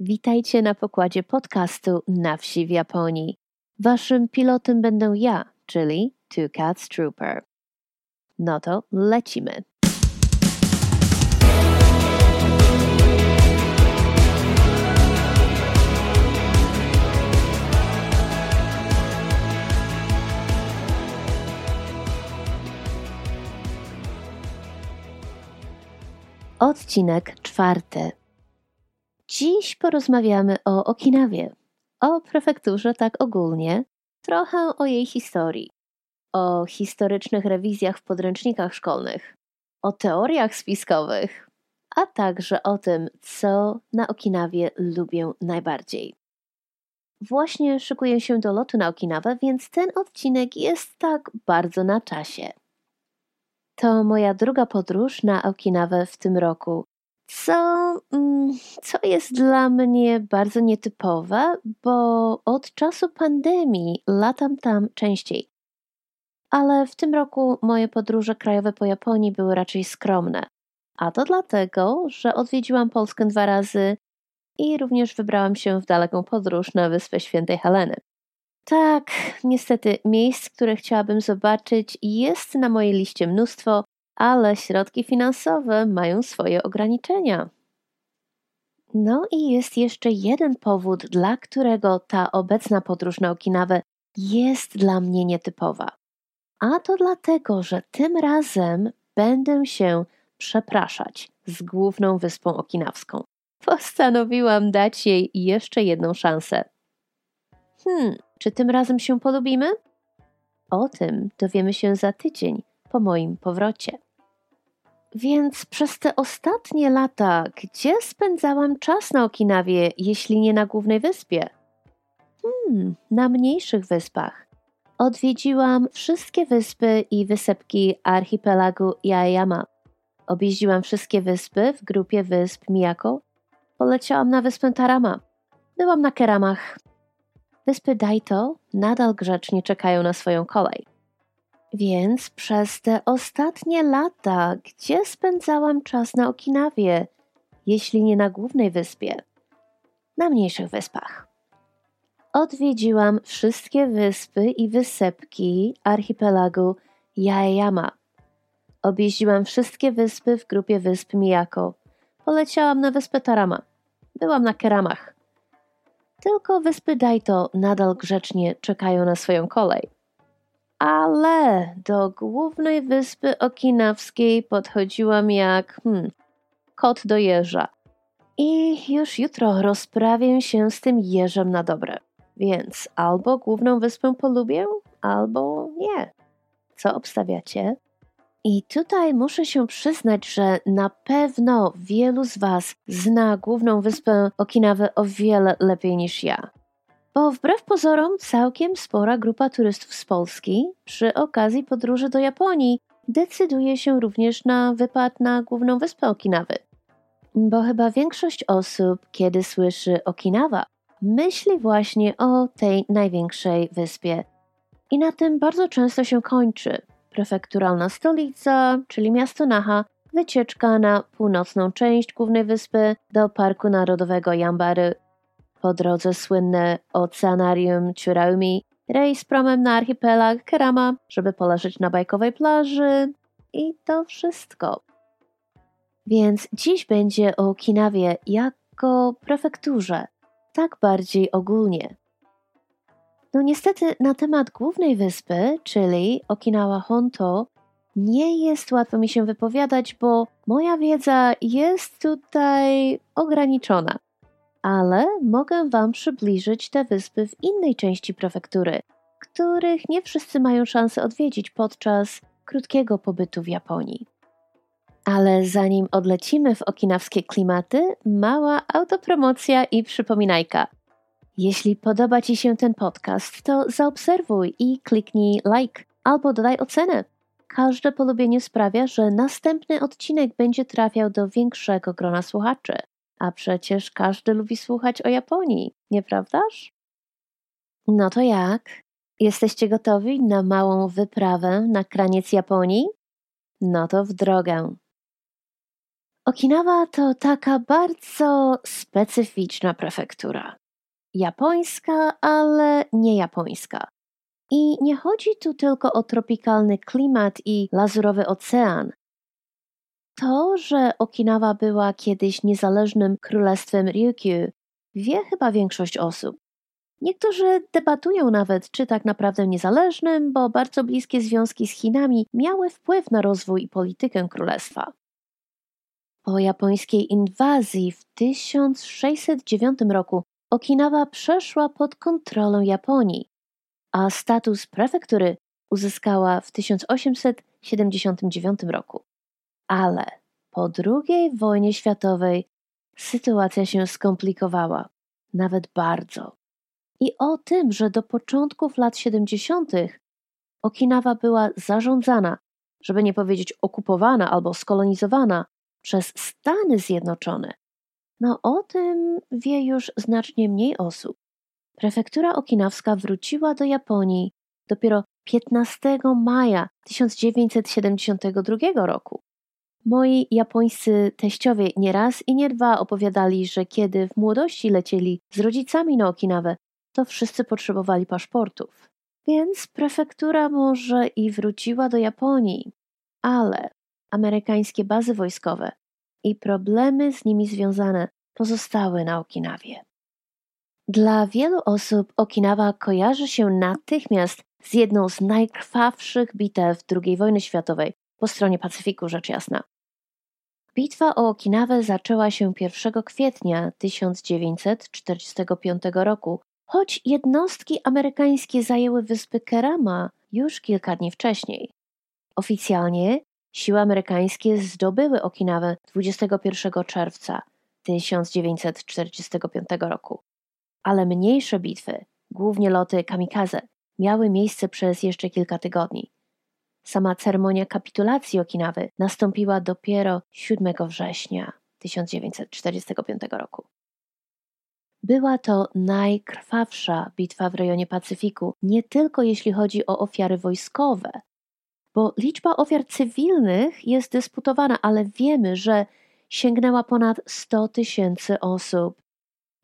Witajcie na pokładzie podcastu Na wsi w Japonii. Waszym pilotem będę ja, czyli Two Cats Trooper. No to lecimy. Odcinek czwarty. Dziś porozmawiamy o Okinawie, o prefekturze tak ogólnie, trochę o jej historii, o historycznych rewizjach w podręcznikach szkolnych, o teoriach spiskowych, a także o tym, co na Okinawie lubię najbardziej. Właśnie szykuję się do lotu na Okinawę, więc ten odcinek jest tak bardzo na czasie. To moja druga podróż na Okinawę w tym roku, co, mm, co jest dla mnie bardzo nietypowe, bo od czasu pandemii latam tam częściej. Ale w tym roku moje podróże krajowe po Japonii były raczej skromne. A to dlatego, że odwiedziłam Polskę dwa razy i również wybrałam się w daleką podróż na Wyspę Świętej Heleny. Tak, niestety miejsc, które chciałabym zobaczyć, jest na mojej liście mnóstwo, ale środki finansowe mają swoje ograniczenia. No i jest jeszcze jeden powód, dla którego ta obecna podróż na Okinawę jest dla mnie nietypowa. A to dlatego, że tym razem będę się przepraszać z główną wyspą okinawską. Postanowiłam dać jej jeszcze jedną szansę. Hmm, czy tym razem się polubimy? O tym dowiemy się za tydzień po moim powrocie. Więc przez te ostatnie lata, gdzie spędzałam czas na Okinawie, jeśli nie na głównej wyspie? Hmm, na mniejszych wyspach. Odwiedziłam wszystkie wyspy i wysepki archipelagu Yaeyama. Objeździłam wszystkie wyspy w grupie wysp Miyako. Poleciałam na wyspę Tarama. Byłam na Keramach. Wyspy Daito nadal grzecznie czekają na swoją kolej. Więc przez te ostatnie lata, gdzie spędzałam czas na Okinawie, jeśli nie na głównej wyspie? Na mniejszych wyspach. Odwiedziłam wszystkie wyspy i wysepki archipelagu Yaeyama. Objeździłam wszystkie wyspy w grupie wysp Miyako. Poleciałam na wyspę Tarama. Byłam na Keramach. Tylko wyspy Daito nadal grzecznie czekają na swoją kolej ale do głównej wyspy okinawskiej podchodziłam jak hmm, kot do jeża. I już jutro rozprawię się z tym jeżem na dobre. Więc albo główną wyspę polubię, albo nie. Co obstawiacie? I tutaj muszę się przyznać, że na pewno wielu z Was zna główną wyspę Okinawę o wiele lepiej niż ja. Bo wbrew pozorom całkiem spora grupa turystów z Polski przy okazji podróży do Japonii decyduje się również na wypad na główną wyspę Okinawy. Bo chyba większość osób, kiedy słyszy Okinawa, myśli właśnie o tej największej wyspie. I na tym bardzo często się kończy. Prefekturalna stolica, czyli miasto Naha, wycieczka na północną część głównej wyspy do Parku Narodowego Yambary po drodze słynne oceanarium Churaumi, rejs promem na archipelag Kerama, żeby poleżeć na bajkowej plaży i to wszystko. Więc dziś będzie o Okinawie jako prefekturze, tak bardziej ogólnie. No niestety na temat głównej wyspy, czyli Okinawa Honto, nie jest łatwo mi się wypowiadać, bo moja wiedza jest tutaj ograniczona ale mogę Wam przybliżyć te wyspy w innej części prefektury, których nie wszyscy mają szansę odwiedzić podczas krótkiego pobytu w Japonii. Ale zanim odlecimy w okinawskie klimaty, mała autopromocja i przypominajka. Jeśli podoba Ci się ten podcast, to zaobserwuj i kliknij like albo dodaj ocenę. Każde polubienie sprawia, że następny odcinek będzie trafiał do większego grona słuchaczy. A przecież każdy lubi słuchać o Japonii, nieprawdaż? No to jak? Jesteście gotowi na małą wyprawę na kraniec Japonii? No to w drogę. Okinawa to taka bardzo specyficzna prefektura. Japońska, ale nie japońska. I nie chodzi tu tylko o tropikalny klimat i lazurowy ocean. To, że Okinawa była kiedyś niezależnym królestwem Ryukyu, wie chyba większość osób. Niektórzy debatują nawet, czy tak naprawdę niezależnym, bo bardzo bliskie związki z Chinami miały wpływ na rozwój i politykę królestwa. Po japońskiej inwazji w 1609 roku Okinawa przeszła pod kontrolę Japonii, a status prefektury uzyskała w 1879 roku. Ale po II wojnie światowej sytuacja się skomplikowała, nawet bardzo. I o tym, że do początków lat 70. Okinawa była zarządzana, żeby nie powiedzieć okupowana albo skolonizowana przez Stany Zjednoczone. No o tym wie już znacznie mniej osób. Prefektura okinawska wróciła do Japonii dopiero 15 maja 1972 roku. Moi japońscy teściowie nie raz i nie dwa opowiadali, że kiedy w młodości lecieli z rodzicami na Okinawę, to wszyscy potrzebowali paszportów. Więc prefektura może i wróciła do Japonii, ale amerykańskie bazy wojskowe i problemy z nimi związane pozostały na Okinawie. Dla wielu osób Okinawa kojarzy się natychmiast z jedną z najkrwawszych bitew II wojny światowej po stronie Pacyfiku, rzecz jasna. Bitwa o Okinawę zaczęła się 1 kwietnia 1945 roku, choć jednostki amerykańskie zajęły wyspy Kerama już kilka dni wcześniej. Oficjalnie siły amerykańskie zdobyły Okinawę 21 czerwca 1945 roku, ale mniejsze bitwy, głównie loty kamikaze, miały miejsce przez jeszcze kilka tygodni. Sama ceremonia kapitulacji Okinawy nastąpiła dopiero 7 września 1945 roku. Była to najkrwawsza bitwa w rejonie Pacyfiku, nie tylko jeśli chodzi o ofiary wojskowe, bo liczba ofiar cywilnych jest dysputowana, ale wiemy, że sięgnęła ponad 100 tysięcy osób.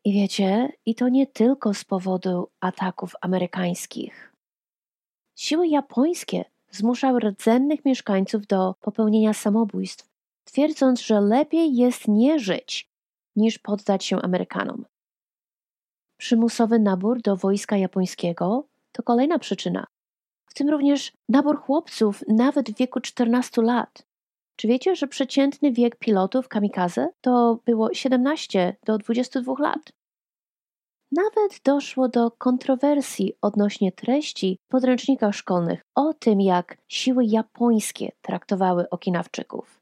I wiecie, i to nie tylko z powodu ataków amerykańskich. Siły japońskie zmuszały rdzennych mieszkańców do popełnienia samobójstw, twierdząc, że lepiej jest nie żyć, niż poddać się Amerykanom. Przymusowy nabór do wojska japońskiego to kolejna przyczyna, w tym również nabór chłopców nawet w wieku 14 lat. Czy wiecie, że przeciętny wiek pilotów kamikaze to było 17 do 22 lat? Nawet doszło do kontrowersji odnośnie treści w podręcznikach szkolnych o tym, jak siły japońskie traktowały Okinawczyków.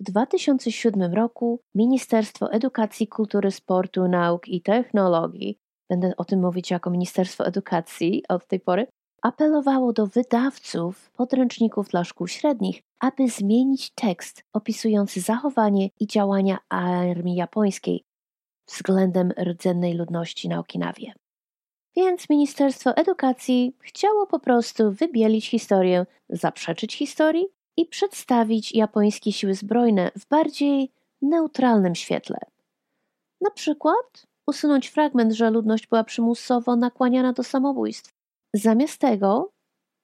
W 2007 roku Ministerstwo Edukacji, Kultury, Sportu, Nauk i Technologii, będę o tym mówić jako Ministerstwo Edukacji od tej pory, apelowało do wydawców podręczników dla szkół średnich, aby zmienić tekst opisujący zachowanie i działania armii japońskiej względem rdzennej ludności na Okinawie. Więc Ministerstwo Edukacji chciało po prostu wybielić historię, zaprzeczyć historii i przedstawić japońskie siły zbrojne w bardziej neutralnym świetle. Na przykład usunąć fragment, że ludność była przymusowo nakłaniana do samobójstw. Zamiast tego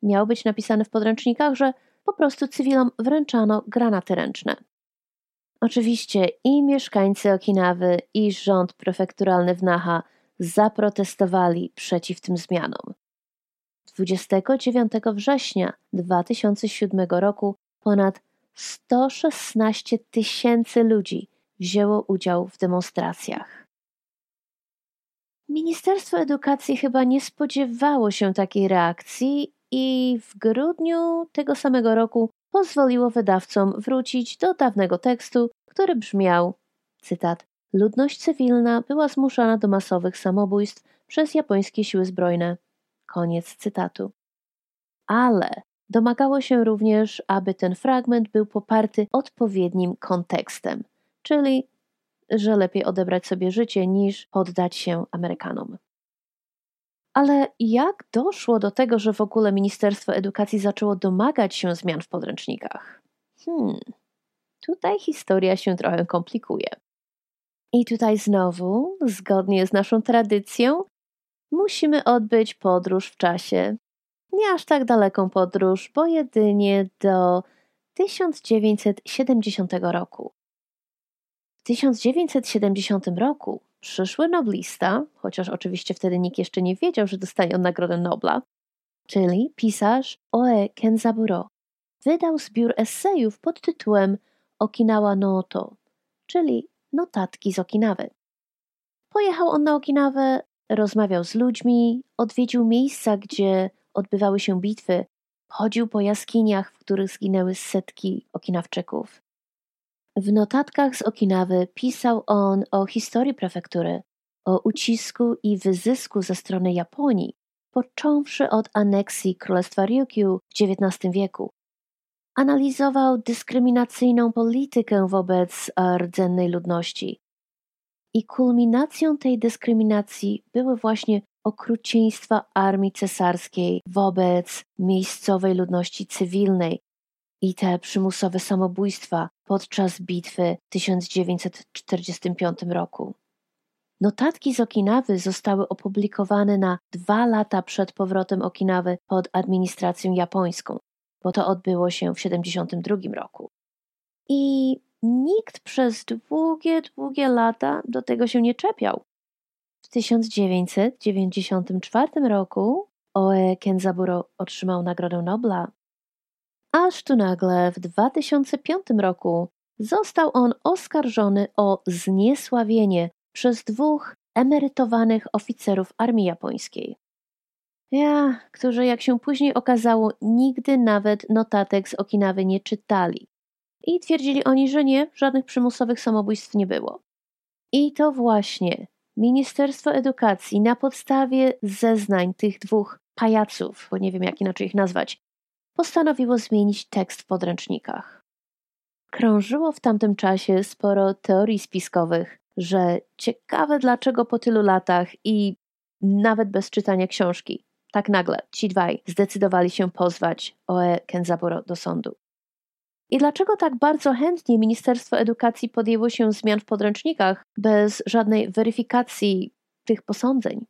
miało być napisane w podręcznikach, że po prostu cywilom wręczano granaty ręczne. Oczywiście i mieszkańcy Okinawy, i rząd prefekturalny w Naha zaprotestowali przeciw tym zmianom. 29 września 2007 roku ponad 116 tysięcy ludzi wzięło udział w demonstracjach. Ministerstwo Edukacji chyba nie spodziewało się takiej reakcji i w grudniu tego samego roku pozwoliło wydawcom wrócić do dawnego tekstu, który brzmiał, cytat, Ludność cywilna była zmuszana do masowych samobójstw przez japońskie siły zbrojne. Koniec cytatu. Ale domagało się również, aby ten fragment był poparty odpowiednim kontekstem, czyli że lepiej odebrać sobie życie niż poddać się Amerykanom. Ale jak doszło do tego, że w ogóle Ministerstwo Edukacji zaczęło domagać się zmian w podręcznikach? Hmm, tutaj historia się trochę komplikuje. I tutaj znowu, zgodnie z naszą tradycją, musimy odbyć podróż w czasie. Nie aż tak daleką podróż, bo jedynie do 1970 roku. W 1970 roku przyszły noblista, chociaż oczywiście wtedy nikt jeszcze nie wiedział, że dostanie on Nagrodę Nobla, czyli pisarz Oe Kenzaburo, wydał zbiór esejów pod tytułem Okinawa Noto, czyli Notatki z Okinawy. Pojechał on na Okinawę, rozmawiał z ludźmi, odwiedził miejsca, gdzie odbywały się bitwy, chodził po jaskiniach, w których zginęły setki Okinawczyków. W notatkach z Okinawy pisał on o historii prefektury, o ucisku i wyzysku ze strony Japonii, począwszy od aneksji Królestwa Ryukyu w XIX wieku. Analizował dyskryminacyjną politykę wobec rdzennej ludności. I kulminacją tej dyskryminacji były właśnie okrucieństwa armii cesarskiej wobec miejscowej ludności cywilnej i te przymusowe samobójstwa podczas bitwy w 1945 roku. Notatki z Okinawy zostały opublikowane na dwa lata przed powrotem Okinawy pod administracją japońską, bo to odbyło się w 1972 roku. I nikt przez długie, długie lata do tego się nie czepiał. W 1994 roku Oe Kenzaburo otrzymał Nagrodę Nobla. Aż tu nagle w 2005 roku został on oskarżony o zniesławienie przez dwóch emerytowanych oficerów armii japońskiej. Ja, którzy jak się później okazało, nigdy nawet notatek z Okinawy nie czytali. I twierdzili oni, że nie, żadnych przymusowych samobójstw nie było. I to właśnie Ministerstwo Edukacji na podstawie zeznań tych dwóch pajaców, bo nie wiem jak inaczej ich nazwać, postanowiło zmienić tekst w podręcznikach. Krążyło w tamtym czasie sporo teorii spiskowych, że ciekawe dlaczego po tylu latach i nawet bez czytania książki, tak nagle ci dwaj zdecydowali się pozwać Oe Kenzaburo do sądu. I dlaczego tak bardzo chętnie Ministerstwo Edukacji podjęło się zmian w podręcznikach bez żadnej weryfikacji tych posądzeń?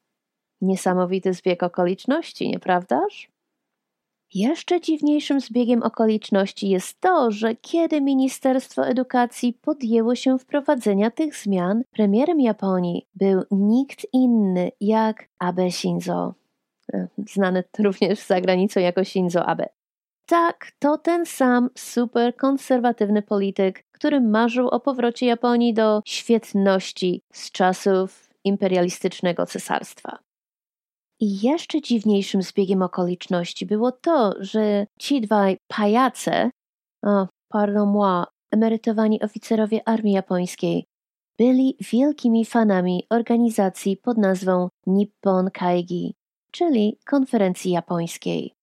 Niesamowity zbieg okoliczności, nieprawdaż? Jeszcze dziwniejszym zbiegiem okoliczności jest to, że kiedy Ministerstwo Edukacji podjęło się wprowadzenia tych zmian, premierem Japonii był nikt inny jak Abe Shinzo, e, znany również za granicą jako Shinzo Abe. Tak, to ten sam super konserwatywny polityk, który marzył o powrocie Japonii do świetności z czasów imperialistycznego cesarstwa. I jeszcze dziwniejszym zbiegiem okoliczności było to, że ci dwaj pajace, oh, pardon moi, emerytowani oficerowie armii japońskiej, byli wielkimi fanami organizacji pod nazwą Nippon Kaigi, czyli konferencji japońskiej.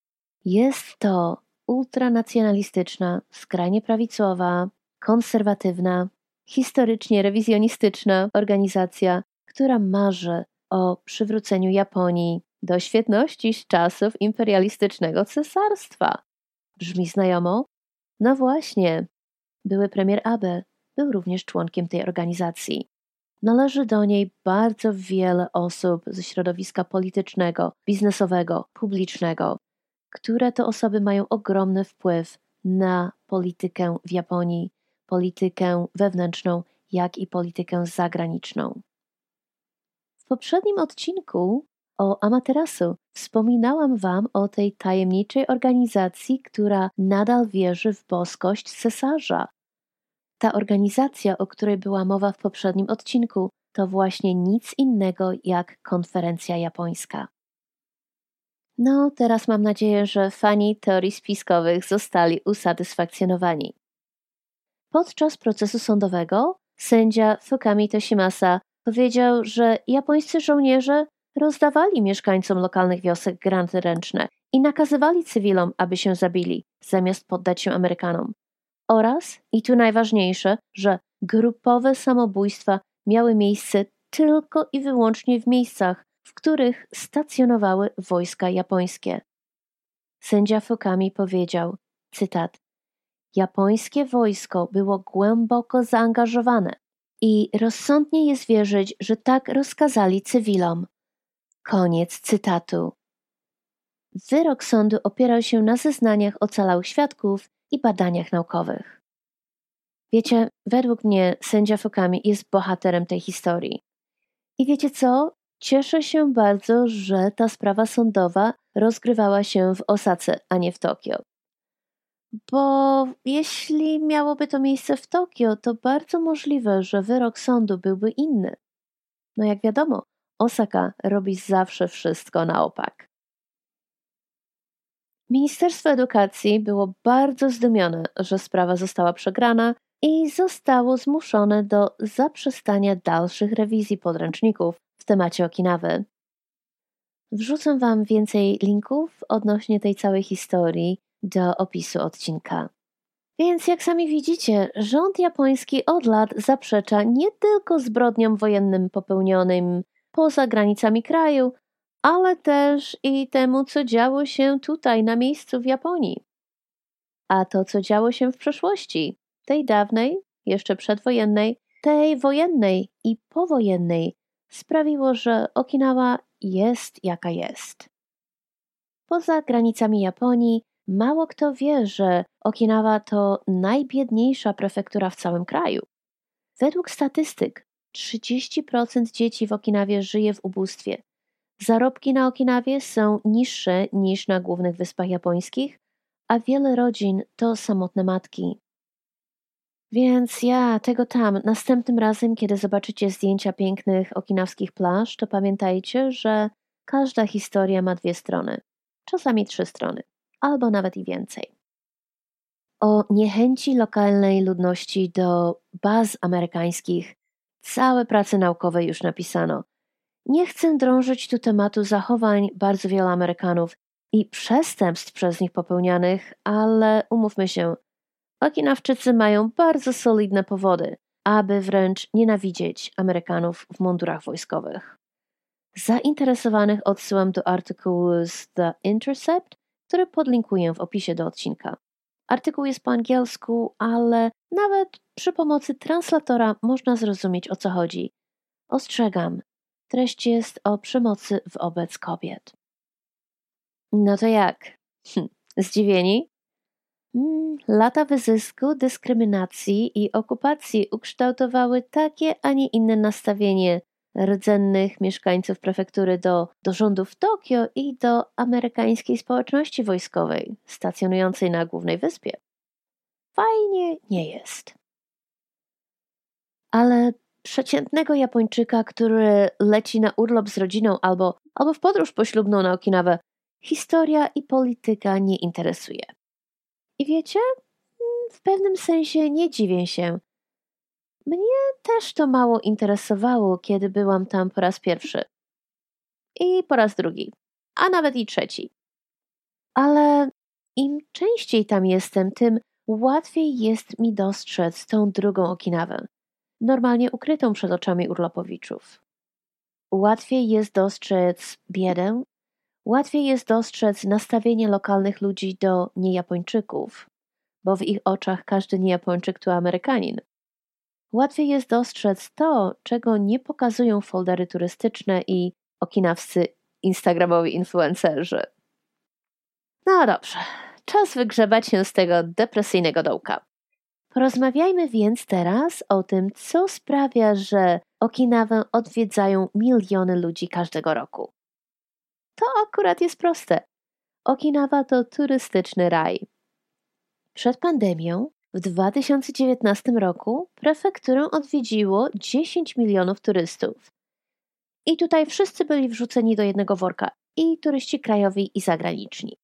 Jest to ultranacjonalistyczna, skrajnie prawicowa, konserwatywna, historycznie rewizjonistyczna organizacja, która marzy o przywróceniu Japonii do świetności z czasów imperialistycznego cesarstwa. Brzmi znajomo? No właśnie. Były premier Abe był również członkiem tej organizacji. Należy do niej bardzo wiele osób ze środowiska politycznego, biznesowego, publicznego, które to osoby mają ogromny wpływ na politykę w Japonii, politykę wewnętrzną, jak i politykę zagraniczną. W poprzednim odcinku o Amaterasu wspominałam Wam o tej tajemniczej organizacji, która nadal wierzy w boskość cesarza. Ta organizacja, o której była mowa w poprzednim odcinku, to właśnie nic innego jak konferencja japońska. No, teraz mam nadzieję, że fani teorii spiskowych zostali usatysfakcjonowani. Podczas procesu sądowego sędzia Fukami Toshimasa powiedział, że japońscy żołnierze rozdawali mieszkańcom lokalnych wiosek granty ręczne i nakazywali cywilom, aby się zabili, zamiast poddać się Amerykanom. Oraz, i tu najważniejsze, że grupowe samobójstwa miały miejsce tylko i wyłącznie w miejscach, w których stacjonowały wojska japońskie. Sędzia Fukami powiedział, cytat, japońskie wojsko było głęboko zaangażowane i rozsądnie jest wierzyć, że tak rozkazali cywilom. Koniec cytatu. Wyrok sądu opierał się na zeznaniach ocalałych świadków i badaniach naukowych. Wiecie, według mnie sędzia Fukami jest bohaterem tej historii. I wiecie co? Cieszę się bardzo, że ta sprawa sądowa rozgrywała się w Osace, a nie w Tokio. Bo jeśli miałoby to miejsce w Tokio, to bardzo możliwe, że wyrok sądu byłby inny. No jak wiadomo, Osaka robi zawsze wszystko na opak. Ministerstwo Edukacji było bardzo zdumione, że sprawa została przegrana i zostało zmuszone do zaprzestania dalszych rewizji podręczników w temacie Okinawy. Wrzucę Wam więcej linków odnośnie tej całej historii do opisu odcinka. Więc jak sami widzicie, rząd japoński od lat zaprzecza nie tylko zbrodniom wojennym popełnionym poza granicami kraju, ale też i temu, co działo się tutaj na miejscu w Japonii. A to, co działo się w przeszłości, tej dawnej, jeszcze przedwojennej, tej wojennej i powojennej, sprawiło, że Okinawa jest jaka jest. Poza granicami Japonii mało kto wie, że Okinawa to najbiedniejsza prefektura w całym kraju. Według statystyk 30% dzieci w Okinawie żyje w ubóstwie. Zarobki na Okinawie są niższe niż na głównych wyspach japońskich, a wiele rodzin to samotne matki. Więc ja tego tam, następnym razem, kiedy zobaczycie zdjęcia pięknych okinawskich plaż, to pamiętajcie, że każda historia ma dwie strony, czasami trzy strony, albo nawet i więcej. O niechęci lokalnej ludności do baz amerykańskich całe prace naukowe już napisano. Nie chcę drążyć tu tematu zachowań bardzo wielu Amerykanów i przestępstw przez nich popełnianych, ale umówmy się, Okinawczycy mają bardzo solidne powody, aby wręcz nienawidzieć Amerykanów w mundurach wojskowych. Zainteresowanych odsyłam do artykułu z The Intercept, który podlinkuję w opisie do odcinka. Artykuł jest po angielsku, ale nawet przy pomocy translatora można zrozumieć o co chodzi. Ostrzegam, treść jest o przemocy wobec kobiet. No to jak? Hm, zdziwieni? Mm, lata wyzysku, dyskryminacji i okupacji ukształtowały takie, a nie inne nastawienie rdzennych mieszkańców prefektury do, do rządu w Tokio i do amerykańskiej społeczności wojskowej stacjonującej na głównej wyspie. Fajnie nie jest. Ale przeciętnego Japończyka, który leci na urlop z rodziną albo, albo w podróż poślubną na Okinawę, historia i polityka nie interesuje. I wiecie, w pewnym sensie nie dziwię się. Mnie też to mało interesowało, kiedy byłam tam po raz pierwszy. I po raz drugi, a nawet i trzeci. Ale im częściej tam jestem, tym łatwiej jest mi dostrzec tą drugą Okinawę, normalnie ukrytą przed oczami urlopowiczów. Łatwiej jest dostrzec biedę, Łatwiej jest dostrzec nastawienie lokalnych ludzi do niejapończyków, bo w ich oczach każdy niejapończyk to Amerykanin. Łatwiej jest dostrzec to, czego nie pokazują foldery turystyczne i okinawscy instagramowi influencerzy. No dobrze, czas wygrzebać się z tego depresyjnego dołka. Porozmawiajmy więc teraz o tym, co sprawia, że Okinawę odwiedzają miliony ludzi każdego roku. To akurat jest proste. Okinawa to turystyczny raj. Przed pandemią w 2019 roku prefekturę odwiedziło 10 milionów turystów. I tutaj wszyscy byli wrzuceni do jednego worka i turyści krajowi i zagraniczni.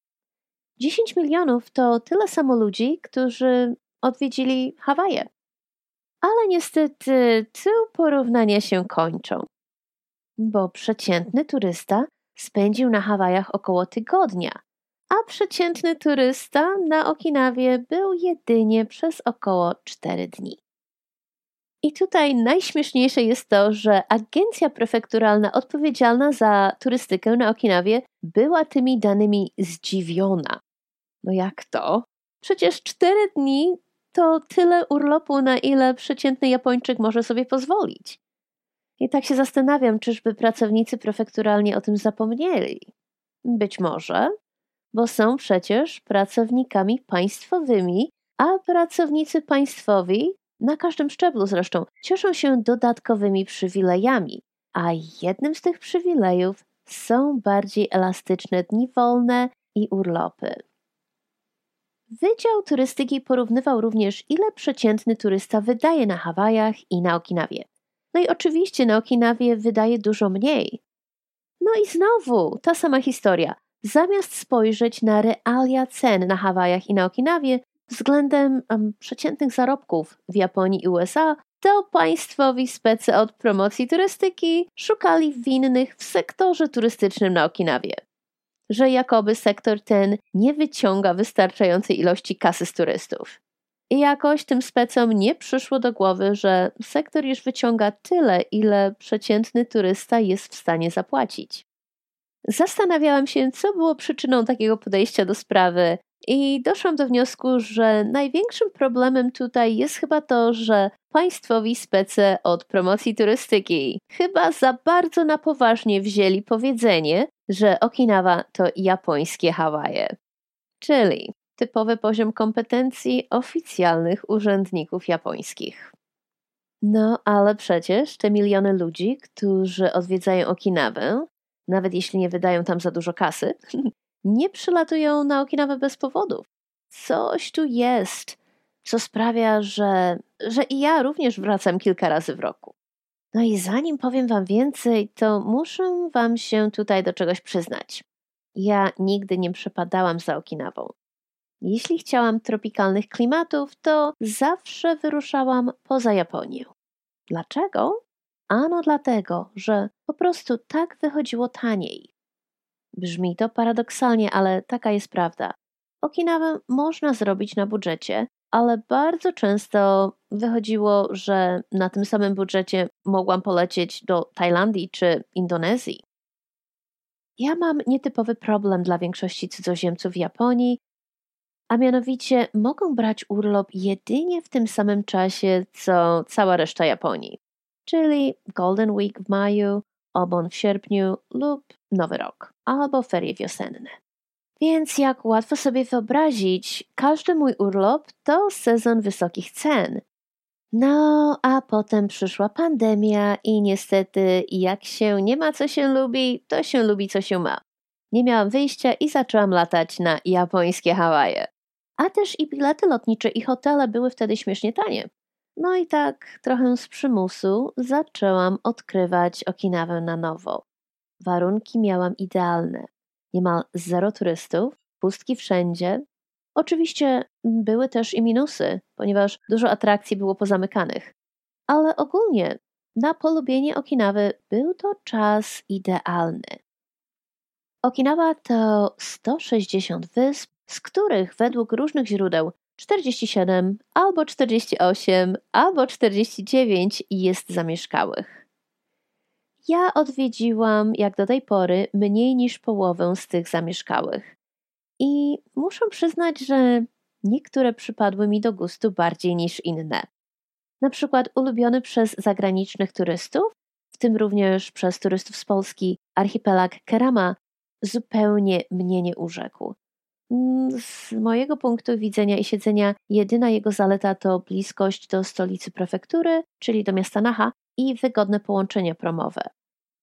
10 milionów to tyle samo ludzi, którzy odwiedzili Hawaje. Ale niestety tu porównania się kończą, bo przeciętny turysta spędził na Hawajach około tygodnia, a przeciętny turysta na Okinawie był jedynie przez około 4 dni. I tutaj najśmieszniejsze jest to, że agencja prefekturalna odpowiedzialna za turystykę na Okinawie była tymi danymi zdziwiona. No jak to? Przecież 4 dni To tyle urlopu, na ile przeciętny Japończyk może sobie pozwolić. I tak się zastanawiam, czyżby pracownicy prefekturalnie o tym zapomnieli. Być może, bo są przecież pracownikami państwowymi, a pracownicy państwowi, na każdym szczeblu zresztą, cieszą się dodatkowymi przywilejami, a jednym z tych przywilejów są bardziej elastyczne dni wolne i urlopy. Wydział Turystyki porównywał również, ile przeciętny turysta wydaje na Hawajach i na Okinawie. No i oczywiście na Okinawie wydaje dużo mniej. No i znowu ta sama historia. Zamiast spojrzeć na realia cen na Hawajach i na Okinawie względem um, przeciętnych zarobków w Japonii i USA, to państwowi specy od promocji turystyki szukali winnych w sektorze turystycznym na Okinawie. Że jakoby sektor ten nie wyciąga wystarczającej ilości kasy z turystów. I jakoś tym specom nie przyszło do głowy, że sektor już wyciąga tyle, ile przeciętny turysta jest w stanie zapłacić. Zastanawiałam się, co było przyczyną takiego podejścia do sprawy, i doszłam do wniosku, że największym problemem tutaj jest chyba to, że państwowi spece od promocji turystyki chyba za bardzo na poważnie wzięli powiedzenie, że Okinawa to japońskie Hawaje. Czyli typowy poziom kompetencji oficjalnych urzędników japońskich. No, ale przecież te miliony ludzi, którzy odwiedzają Okinawę, nawet jeśli nie wydają tam za dużo kasy, nie przylatują na Okinawę bez powodów. Coś tu jest, co sprawia, że, że i ja również wracam kilka razy w roku. No i zanim powiem Wam więcej, to muszę Wam się tutaj do czegoś przyznać. Ja nigdy nie przepadałam za Okinawą. Jeśli chciałam tropikalnych klimatów, to zawsze wyruszałam poza Japonię. Dlaczego? Ano dlatego, że po prostu tak wychodziło taniej. Brzmi to paradoksalnie, ale taka jest prawda. Okinawę można zrobić na budżecie, ale bardzo często wychodziło, że na tym samym budżecie mogłam polecieć do Tajlandii czy Indonezji. Ja mam nietypowy problem dla większości cudzoziemców w Japonii, a mianowicie mogą brać urlop jedynie w tym samym czasie co cała reszta Japonii, czyli Golden Week w maju, Obon w sierpniu lub Nowy Rok albo ferie wiosenne. Więc jak łatwo sobie wyobrazić, każdy mój urlop to sezon wysokich cen. No, a potem przyszła pandemia i niestety, jak się nie ma co się lubi, to się lubi co się ma. Nie miałam wyjścia i zaczęłam latać na japońskie Hawaje. A też i bilety lotnicze i hotele były wtedy śmiesznie tanie. No i tak, trochę z przymusu, zaczęłam odkrywać Okinawę na nowo. Warunki miałam idealne. Niemal zero turystów, pustki wszędzie. Oczywiście były też i minusy, ponieważ dużo atrakcji było pozamykanych. Ale ogólnie na polubienie Okinawy był to czas idealny. Okinawa to 160 wysp, z których według różnych źródeł 47 albo 48 albo 49 jest zamieszkałych. Ja odwiedziłam jak do tej pory mniej niż połowę z tych zamieszkałych. I muszę przyznać, że niektóre przypadły mi do gustu bardziej niż inne. Na przykład ulubiony przez zagranicznych turystów, w tym również przez turystów z Polski, archipelag Kerama zupełnie mnie nie urzekł. Mm, z mojego punktu widzenia i siedzenia, jedyna jego zaleta to bliskość do stolicy prefektury, czyli do miasta Naha i wygodne połączenia promowe.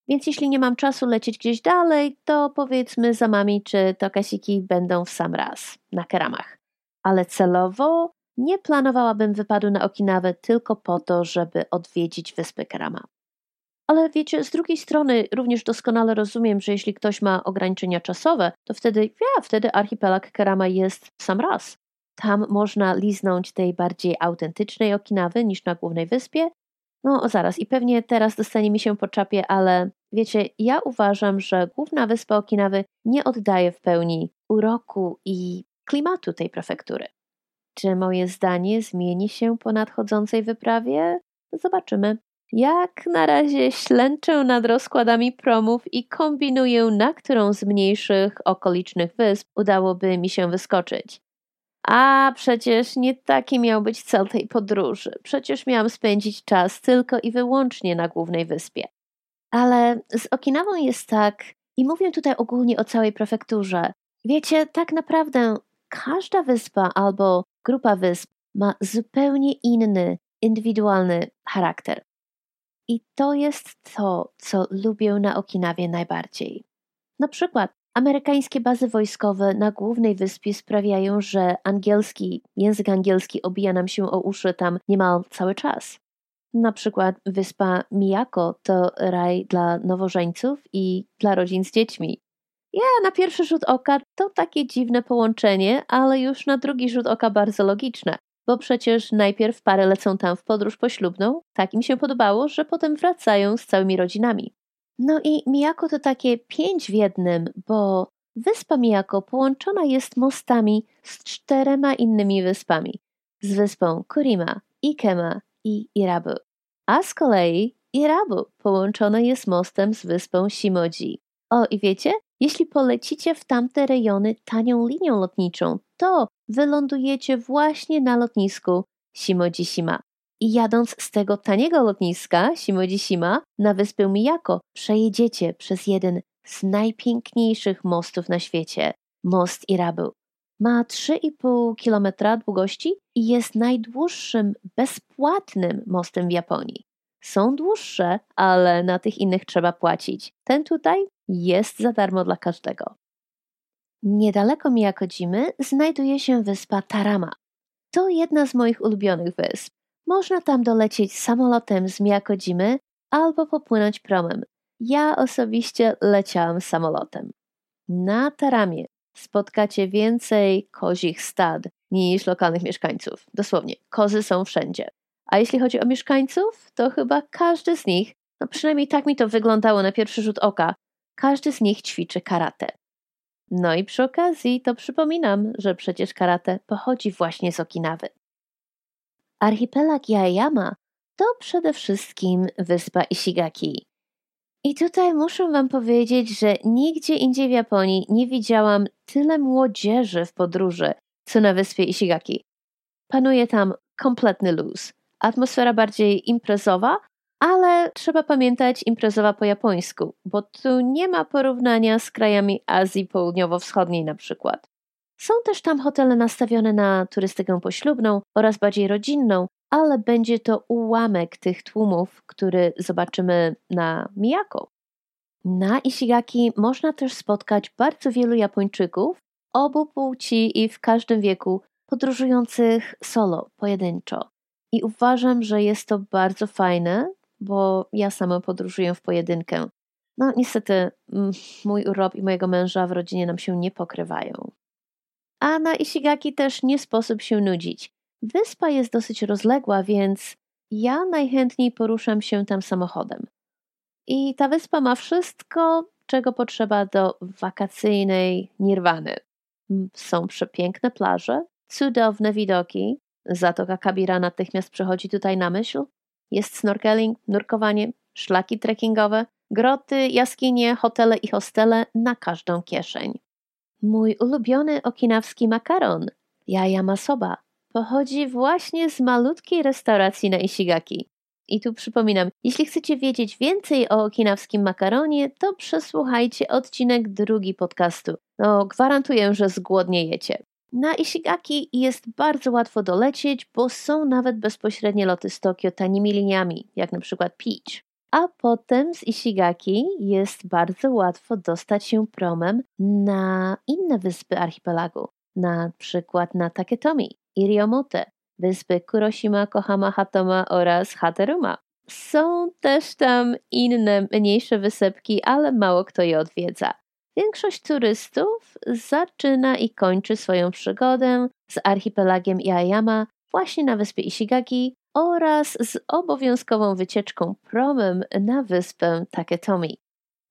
Więc jeśli nie mam czasu lecieć gdzieś dalej, to powiedzmy Zamami czy Tokasiki będą w sam raz, na keramach. Ale celowo nie planowałabym wypadu na Okinawę tylko po to, żeby odwiedzić wyspy Kerama. Ale wiecie, z drugiej strony również doskonale rozumiem, że jeśli ktoś ma ograniczenia czasowe, to wtedy, ja, wtedy archipelag Kerama jest sam raz. Tam można liznąć tej bardziej autentycznej Okinawy niż na głównej wyspie. No zaraz, i pewnie teraz dostanie mi się po czapie, ale wiecie, ja uważam, że główna wyspa Okinawy nie oddaje w pełni uroku i klimatu tej prefektury. Czy moje zdanie zmieni się po nadchodzącej wyprawie? Zobaczymy. Jak na razie ślęczę nad rozkładami promów i kombinuję, na którą z mniejszych okolicznych wysp udałoby mi się wyskoczyć. A przecież nie taki miał być cel tej podróży. Przecież miałam spędzić czas tylko i wyłącznie na głównej wyspie. Ale z Okinawą jest tak, i mówię tutaj ogólnie o całej prefekturze. Wiecie, tak naprawdę każda wyspa albo grupa wysp ma zupełnie inny, indywidualny charakter. I to jest to, co lubię na Okinawie najbardziej. Na przykład amerykańskie bazy wojskowe na głównej wyspie sprawiają, że angielski, język angielski obija nam się o uszy tam niemal cały czas. Na przykład wyspa Miyako to raj dla nowożeńców i dla rodzin z dziećmi. Ja na pierwszy rzut oka to takie dziwne połączenie, ale już na drugi rzut oka bardzo logiczne, bo przecież najpierw pary lecą tam w podróż poślubną, tak im się podobało, że potem wracają z całymi rodzinami. No i Miyako to takie pięć w jednym, bo wyspa Miyako połączona jest mostami z czterema innymi wyspami. Z wyspą Kurima, Ikema i Irabu. A z kolei Irabu połączona jest mostem z wyspą Shimoji. O i wiecie, jeśli polecicie w tamte rejony tanią linią lotniczą, to wylądujecie właśnie na lotnisku Shimojishima. I jadąc z tego taniego lotniska Shimojishima na wyspę Miyako, przejedziecie przez jeden z najpiękniejszych mostów na świecie most Irabu. Ma 3,5 km długości i jest najdłuższym bezpłatnym mostem w Japonii. Są dłuższe, ale na tych innych trzeba płacić. Ten tutaj jest za darmo dla każdego. Niedaleko Miyakodzimy znajduje się wyspa Tarama. To jedna z moich ulubionych wysp. Można tam dolecieć samolotem z Miyakodzimy albo popłynąć promem. Ja osobiście leciałam samolotem. Na Taramie spotkacie więcej kozich stad niż lokalnych mieszkańców. Dosłownie, kozy są wszędzie. A jeśli chodzi o mieszkańców, to chyba każdy z nich, no przynajmniej tak mi to wyglądało na pierwszy rzut oka, każdy z nich ćwiczy karate. No i przy okazji to przypominam, że przecież karate pochodzi właśnie z Okinawy. Archipelag Yaeyama to przede wszystkim wyspa Ishigaki. I tutaj muszę Wam powiedzieć, że nigdzie indziej w Japonii nie widziałam tyle młodzieży w podróży, co na wyspie Ishigaki. Panuje tam kompletny luz. Atmosfera bardziej imprezowa, ale trzeba pamiętać imprezowa po japońsku, bo tu nie ma porównania z krajami Azji Południowo-Wschodniej na przykład. Są też tam hotele nastawione na turystykę poślubną oraz bardziej rodzinną, ale będzie to ułamek tych tłumów, który zobaczymy na Miyako. Na Ishigaki można też spotkać bardzo wielu Japończyków obu płci i w każdym wieku podróżujących solo, pojedynczo. I uważam, że jest to bardzo fajne, bo ja sama podróżuję w pojedynkę. No niestety mm, mój urlop i mojego męża w rodzinie nam się nie pokrywają. A na Ishigaki też nie sposób się nudzić. Wyspa jest dosyć rozległa, więc ja najchętniej poruszam się tam samochodem. I ta wyspa ma wszystko, czego potrzeba do wakacyjnej nirwany. Są przepiękne plaże, cudowne widoki, Zatoka Kabira natychmiast przychodzi tutaj na myśl. Jest snorkeling, nurkowanie, szlaki trekkingowe, groty, jaskinie, hotele i hostele na każdą kieszeń. Mój ulubiony okinawski makaron, jaja masoba, pochodzi właśnie z malutkiej restauracji na Ishigaki. I tu przypominam, jeśli chcecie wiedzieć więcej o okinawskim makaronie, to przesłuchajcie odcinek drugi podcastu. No, gwarantuję, że zgłodniejecie. Na Ishigaki jest bardzo łatwo dolecieć, bo są nawet bezpośrednie loty z Tokio tanimi liniami, jak na przykład Peach. A potem z Ishigaki jest bardzo łatwo dostać się promem na inne wyspy archipelagu, na przykład na Taketomi, Iriomote, wyspy Kuroshima, Kohama, Hatoma oraz Hateruma. Są też tam inne, mniejsze wysepki, ale mało kto je odwiedza. Większość turystów zaczyna i kończy swoją przygodę z archipelagiem Iayama właśnie na wyspie Ishigaki oraz z obowiązkową wycieczką promem na wyspę Taketomi.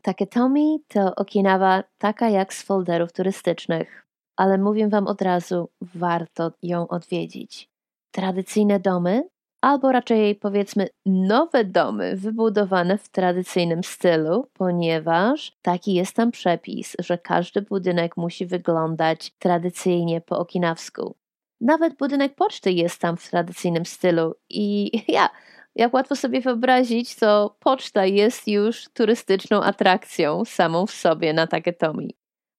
Taketomi to Okinawa taka jak z folderów turystycznych, ale mówię Wam od razu, warto ją odwiedzić. Tradycyjne domy, albo raczej powiedzmy nowe domy wybudowane w tradycyjnym stylu, ponieważ taki jest tam przepis, że każdy budynek musi wyglądać tradycyjnie po okinawsku. Nawet budynek poczty jest tam w tradycyjnym stylu i ja, jak łatwo sobie wyobrazić, to poczta jest już turystyczną atrakcją samą w sobie na Taketomi.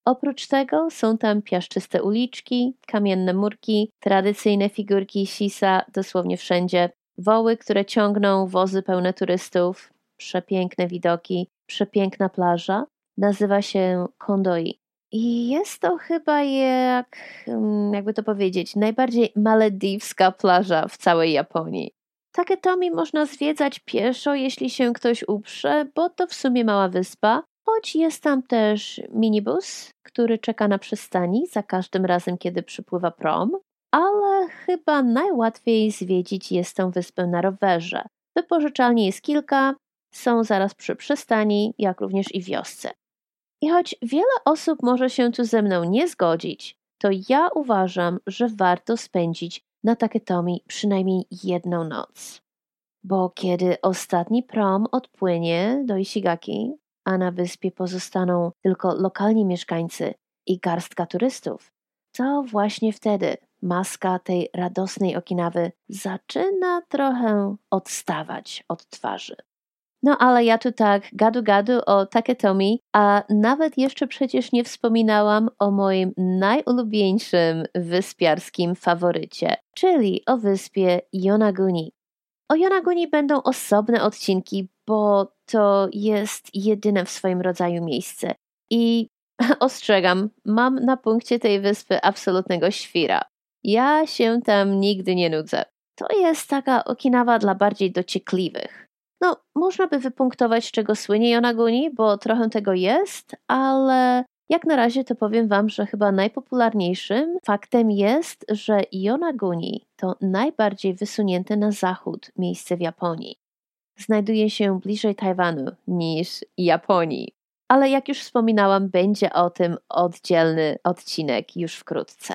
Oprócz tego są tam piaszczyste uliczki, kamienne murki, tradycyjne figurki sisa dosłownie wszędzie, woły, które ciągną wozy pełne turystów, przepiękne widoki, przepiękna plaża. Nazywa się Kondoi. I jest to chyba jak, mm, jakby to powiedzieć, najbardziej malediwska plaża w całej Japonii. Taketomi można zwiedzać pieszo, jeśli się ktoś uprze, bo to w sumie mała wyspa, choć jest tam też minibus, który czeka na przystani za każdym razem, kiedy przypływa prom, ale chyba najłatwiej zwiedzić jest tę wyspę na rowerze. Wypożyczalni jest kilka, są zaraz przy przystani, jak również i wiosce. I choć wiele osób może się tu ze mną nie zgodzić, to ja uważam, że warto spędzić na Taketomi przynajmniej jedną noc. Bo kiedy ostatni prom odpłynie do Ishigaki, a na wyspie pozostaną tylko lokalni mieszkańcy i garstka turystów, to właśnie wtedy maska tej radosnej Okinawy zaczyna trochę odstawać od twarzy. No ale ja tu tak gadu gadu o Taketomi, a nawet jeszcze przecież nie wspominałam o moim najulubieńszym wyspiarskim faworycie, czyli o wyspie Yonaguni. O Yonaguni będą osobne odcinki, bo to jest jedyne w swoim rodzaju miejsce. I ostrzegam, mam na punkcie tej wyspy absolutnego świra. Ja się tam nigdy nie nudzę. To jest taka Okinawa dla bardziej dociekliwych. No, można by wypunktować, czego słynie Yonaguni, bo trochę tego jest, ale jak na razie to powiem Wam, że chyba najpopularniejszym faktem jest, że Yonaguni to najbardziej wysunięte na zachód miejsce w Japonii. Znajduje się bliżej Tajwanu niż Japonii. Ale jak już wspominałam, będzie o tym oddzielny odcinek już wkrótce.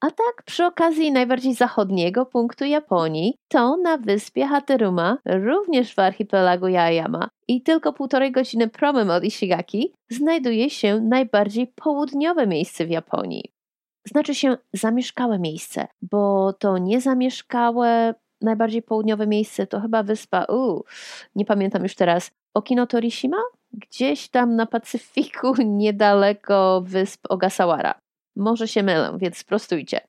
A tak przy okazji najbardziej zachodniego punktu Japonii, to na wyspie Hateruma, również w archipelagu Yaeyama i tylko półtorej godziny promem od Ishigaki, znajduje się najbardziej południowe miejsce w Japonii. Znaczy się zamieszkałe miejsce, bo to niezamieszkałe, najbardziej południowe miejsce to chyba wyspa, uu, nie pamiętam już teraz, Okinotorishima? Gdzieś tam na Pacyfiku, niedaleko wysp Ogasawara. Może się mylę, więc sprostujcie.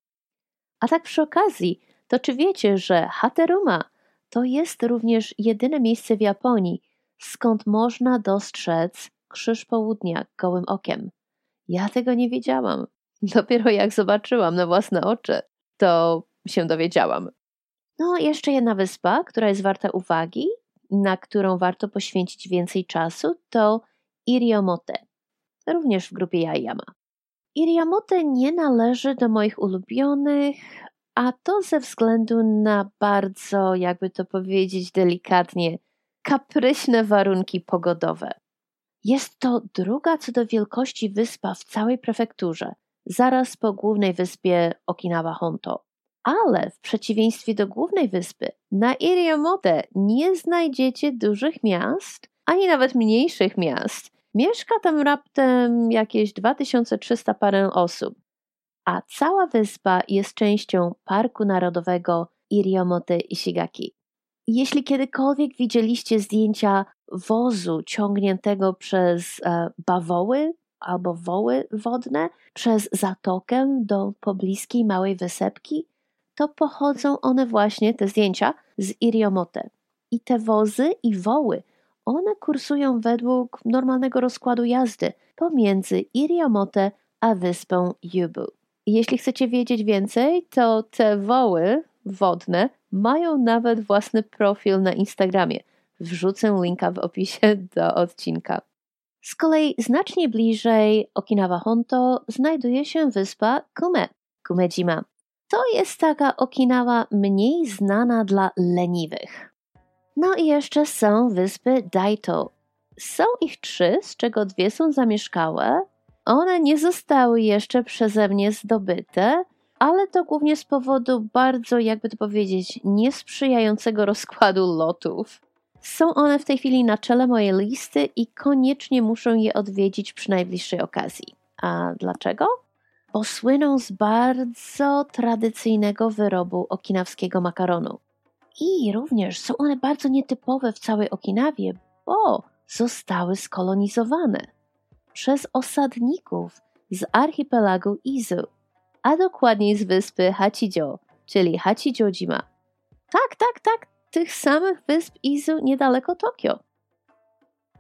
A tak przy okazji, to czy wiecie, że Hateruma to jest również jedyne miejsce w Japonii, skąd można dostrzec krzyż południa gołym okiem? Ja tego nie wiedziałam. Dopiero jak zobaczyłam na własne oczy, to się dowiedziałam. No, jeszcze jedna wyspa, która jest warta uwagi, na którą warto poświęcić więcej czasu, to Iriomote, również w grupie Yaeyama. Iriamote nie należy do moich ulubionych, a to ze względu na bardzo, jakby to powiedzieć delikatnie, kapryśne warunki pogodowe. Jest to druga co do wielkości wyspa w całej prefekturze, zaraz po głównej wyspie Okinawa Honto. Ale w przeciwieństwie do głównej wyspy, na Iriamote nie znajdziecie dużych miast, ani nawet mniejszych miast, Mieszka tam raptem jakieś 2300 parę osób, a cała wyspa jest częścią Parku Narodowego Iriomote Ishigaki. Jeśli kiedykolwiek widzieliście zdjęcia wozu ciągniętego przez e, bawoły albo woły wodne przez zatokę do pobliskiej małej wysepki, to pochodzą one właśnie, te zdjęcia, z Iriomote. I te wozy i woły one kursują według normalnego rozkładu jazdy pomiędzy Iriomote a wyspą Yubu. Jeśli chcecie wiedzieć więcej, to te woły wodne mają nawet własny profil na Instagramie. Wrzucę linka w opisie do odcinka. Z kolei znacznie bliżej Okinawa Honto znajduje się wyspa Kume, Kumejima. To jest taka Okinawa mniej znana dla leniwych. No i jeszcze są wyspy Daito. Są ich trzy, z czego dwie są zamieszkałe. One nie zostały jeszcze przeze mnie zdobyte, ale to głównie z powodu bardzo, jakby to powiedzieć, niesprzyjającego rozkładu lotów. Są one w tej chwili na czele mojej listy i koniecznie muszę je odwiedzić przy najbliższej okazji. A dlaczego? Bo słyną z bardzo tradycyjnego wyrobu okinawskiego makaronu. I również są one bardzo nietypowe w całej Okinawie, bo zostały skolonizowane przez osadników z archipelagu Izu, a dokładniej z wyspy Hachijo, czyli Hachijojima. Tak, tak, tak, tych samych wysp Izu niedaleko Tokio.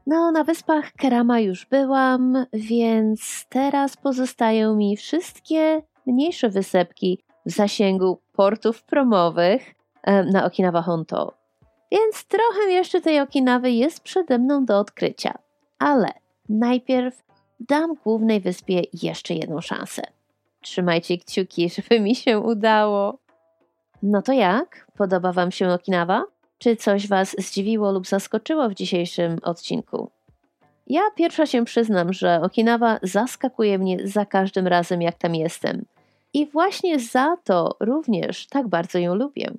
No, na wyspach Kerama już byłam, więc teraz pozostają mi wszystkie mniejsze wysepki w zasięgu portów promowych na Okinawa Honto. Więc trochę jeszcze tej Okinawy jest przede mną do odkrycia. Ale najpierw dam głównej wyspie jeszcze jedną szansę. Trzymajcie kciuki, żeby mi się udało. No to jak? Podoba Wam się Okinawa? Czy coś Was zdziwiło lub zaskoczyło w dzisiejszym odcinku? Ja pierwsza się przyznam, że Okinawa zaskakuje mnie za każdym razem, jak tam jestem. I właśnie za to również tak bardzo ją lubię.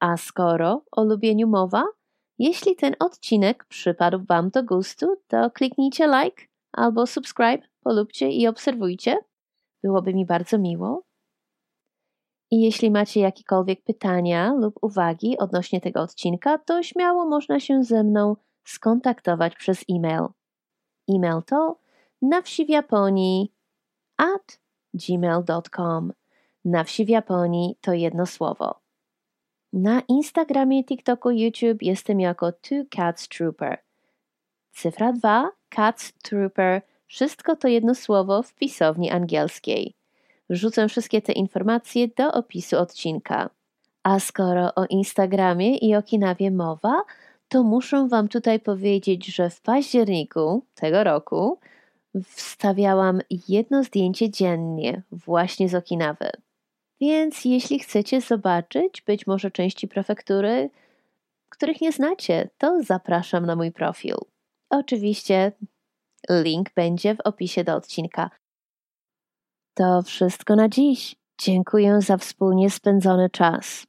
A skoro o lubieniu mowa, jeśli ten odcinek przypadł Wam do gustu, to kliknijcie like albo subscribe, polubcie i obserwujcie. Byłoby mi bardzo miło. I jeśli macie jakiekolwiek pytania lub uwagi odnośnie tego odcinka, to śmiało można się ze mną skontaktować przez e-mail. E-mail to na wsi w Japonii at gmail.com. Na wsi w Japonii to jedno słowo. Na Instagramie, TikToku, YouTube jestem jako Two Cats Trooper. Cyfra 2, Cats Trooper, wszystko to jedno słowo w pisowni angielskiej. Wrzucę wszystkie te informacje do opisu odcinka. A skoro o Instagramie i Okinawie mowa, to muszę Wam tutaj powiedzieć, że w październiku tego roku wstawiałam jedno zdjęcie dziennie właśnie z Okinawy. Więc jeśli chcecie zobaczyć być może części prefektury, których nie znacie, to zapraszam na mój profil. Oczywiście link będzie w opisie do odcinka. To wszystko na dziś. Dziękuję za wspólnie spędzony czas.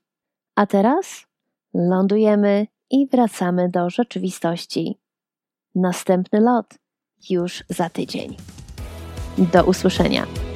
A teraz lądujemy i wracamy do rzeczywistości. Następny lot już za tydzień. Do usłyszenia.